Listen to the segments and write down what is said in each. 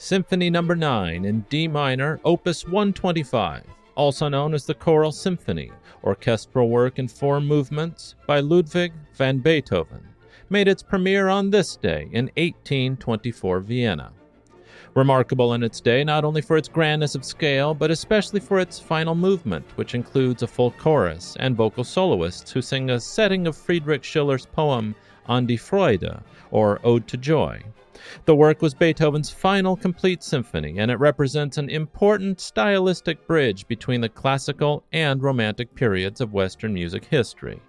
Symphony no. 9 in D minor, Opus 125, also known as the Choral Symphony, orchestral work in four movements by Ludwig van Beethoven, made its premiere on this day in 1824 Vienna. Remarkable in its day not only for its grandness of scale, but especially for its final movement, which includes a full chorus and vocal soloists who sing a setting of Friedrich Schiller's poem An die Freude, or Ode to Joy. The work was Beethoven's final complete symphony, and it represents an important stylistic bridge between the classical and romantic periods of Western music history.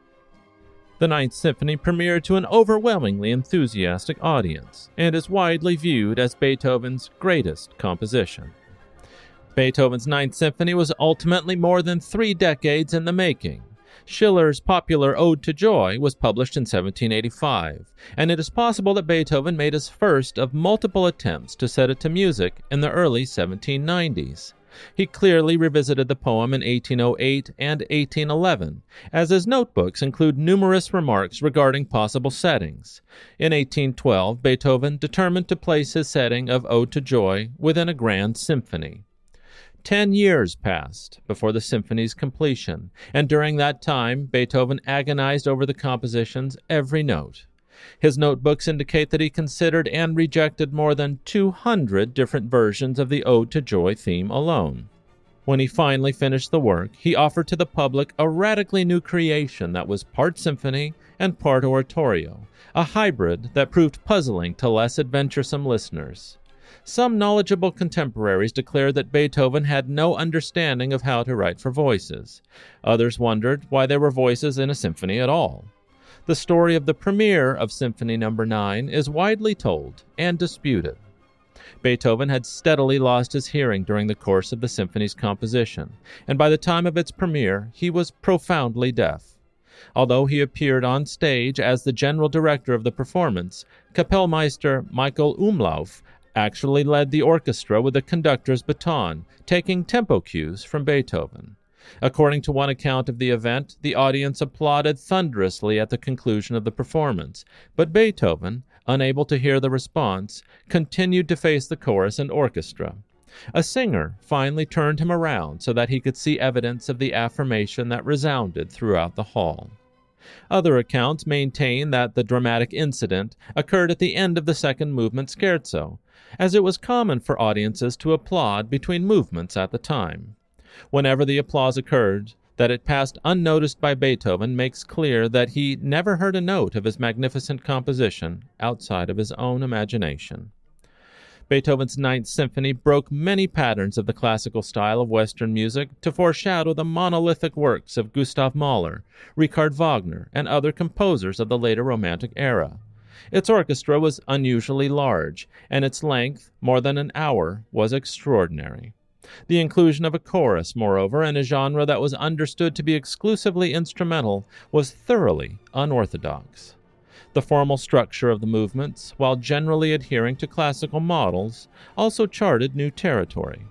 The Ninth Symphony premiered to an overwhelmingly enthusiastic audience and is widely viewed as Beethoven's greatest composition. Beethoven's Ninth Symphony was ultimately more than three decades in the making, Schiller's popular Ode to Joy was published in 1785, and it is possible that Beethoven made his first of multiple attempts to set it to music in the early 1790s. He clearly revisited the poem in 1808 and 1811, as his notebooks include numerous remarks regarding possible settings. In 1812, Beethoven determined to place his setting of Ode to Joy within a grand symphony. Ten years passed before the symphony's completion, and during that time Beethoven agonized over the composition's every note. His notebooks indicate that he considered and rejected more than 200 different versions of the Ode to Joy theme alone. When he finally finished the work, he offered to the public a radically new creation that was part symphony and part oratorio, a hybrid that proved puzzling to less adventuresome listeners. Some knowledgeable contemporaries declared that Beethoven had no understanding of how to write for voices. Others wondered why there were voices in a symphony at all. The story of the premiere of Symphony No. 9 is widely told and disputed. Beethoven had steadily lost his hearing during the course of the symphony's composition, and by the time of its premiere he was profoundly deaf. Although he appeared on stage as the general director of the performance, Kapellmeister Michael Umlauf actually led the orchestra with a conductor's baton, taking tempo cues from Beethoven. According to one account of the event, the audience applauded thunderously at the conclusion of the performance, but Beethoven, unable to hear the response, continued to face the chorus and orchestra. A singer finally turned him around so that he could see evidence of the affirmation that resounded throughout the hall. Other accounts maintain that the dramatic incident occurred at the end of the second movement scherzo, as it was common for audiences to applaud between movements at the time. Whenever the applause occurred, that it passed unnoticed by Beethoven makes clear that he never heard a note of his magnificent composition outside of his own imagination. Beethoven's Ninth Symphony broke many patterns of the classical style of Western music to foreshadow the monolithic works of Gustav Mahler, Richard Wagner, and other composers of the later Romantic era. Its orchestra was unusually large, and its length, more than an hour, was extraordinary. The inclusion of a chorus, moreover, in a genre that was understood to be exclusively instrumental, was thoroughly unorthodox. The formal structure of the movements, while generally adhering to classical models, also charted new territory.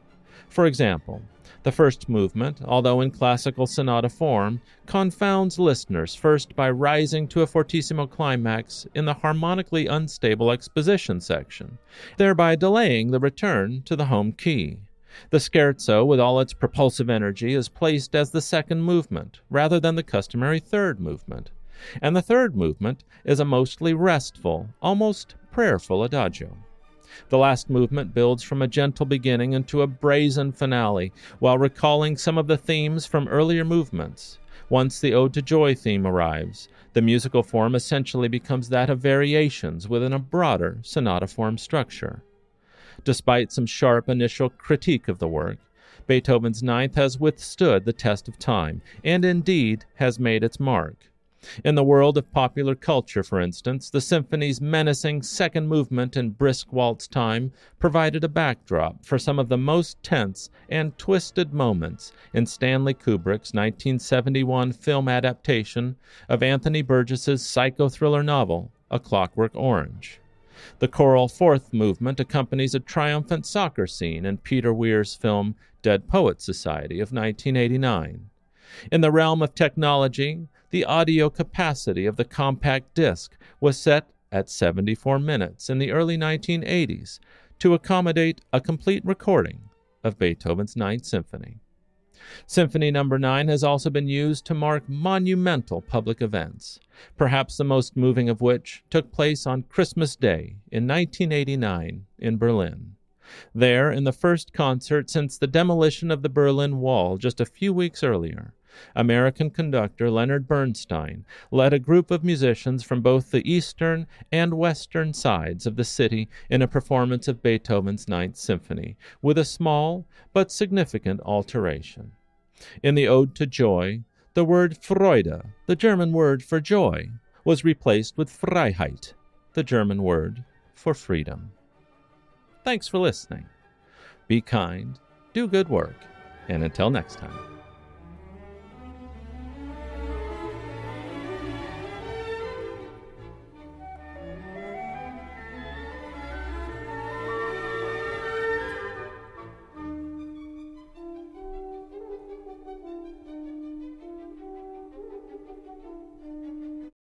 For example, the first movement, although in classical sonata form, confounds listeners first by rising to a fortissimo climax in the harmonically unstable exposition section, thereby delaying the return to the home key. The scherzo, with all its propulsive energy, is placed as the second movement, rather than the customary third movement. And the third movement is a mostly restful, almost prayerful adagio. The last movement builds from a gentle beginning into a brazen finale, while recalling some of the themes from earlier movements. Once the Ode to Joy theme arrives, the musical form essentially becomes that of variations within a broader sonata form structure. Despite some sharp initial critique of the work, Beethoven's Ninth has withstood the test of time, and indeed has made its mark. In the world of popular culture, for instance, the symphony's menacing second movement in brisk waltz time provided a backdrop for some of the most tense and twisted moments in Stanley Kubrick's 1971 film adaptation of Anthony Burgess's psychothriller novel, A Clockwork Orange. The choral fourth movement accompanies a triumphant soccer scene in Peter Weir's film Dead Poets Society of 1989. In the realm of technology, the audio capacity of the compact disc was set at 74 minutes in the early 1980s to accommodate a complete recording of Beethoven's Ninth Symphony. Symphony No. 9 has also been used to mark monumental public events, perhaps the most moving of which took place on Christmas Day in 1989 in Berlin. There, in the first concert since the demolition of the Berlin Wall just a few weeks earlier, American conductor Leonard Bernstein led a group of musicians from both the eastern and western sides of the city in a performance of Beethoven's Ninth Symphony, with a small but significant alteration. In the Ode to Joy, the word Freude, the German word for joy, was replaced with Freiheit, the German word for freedom. Thanks for listening. Be kind, do good work, and until next time.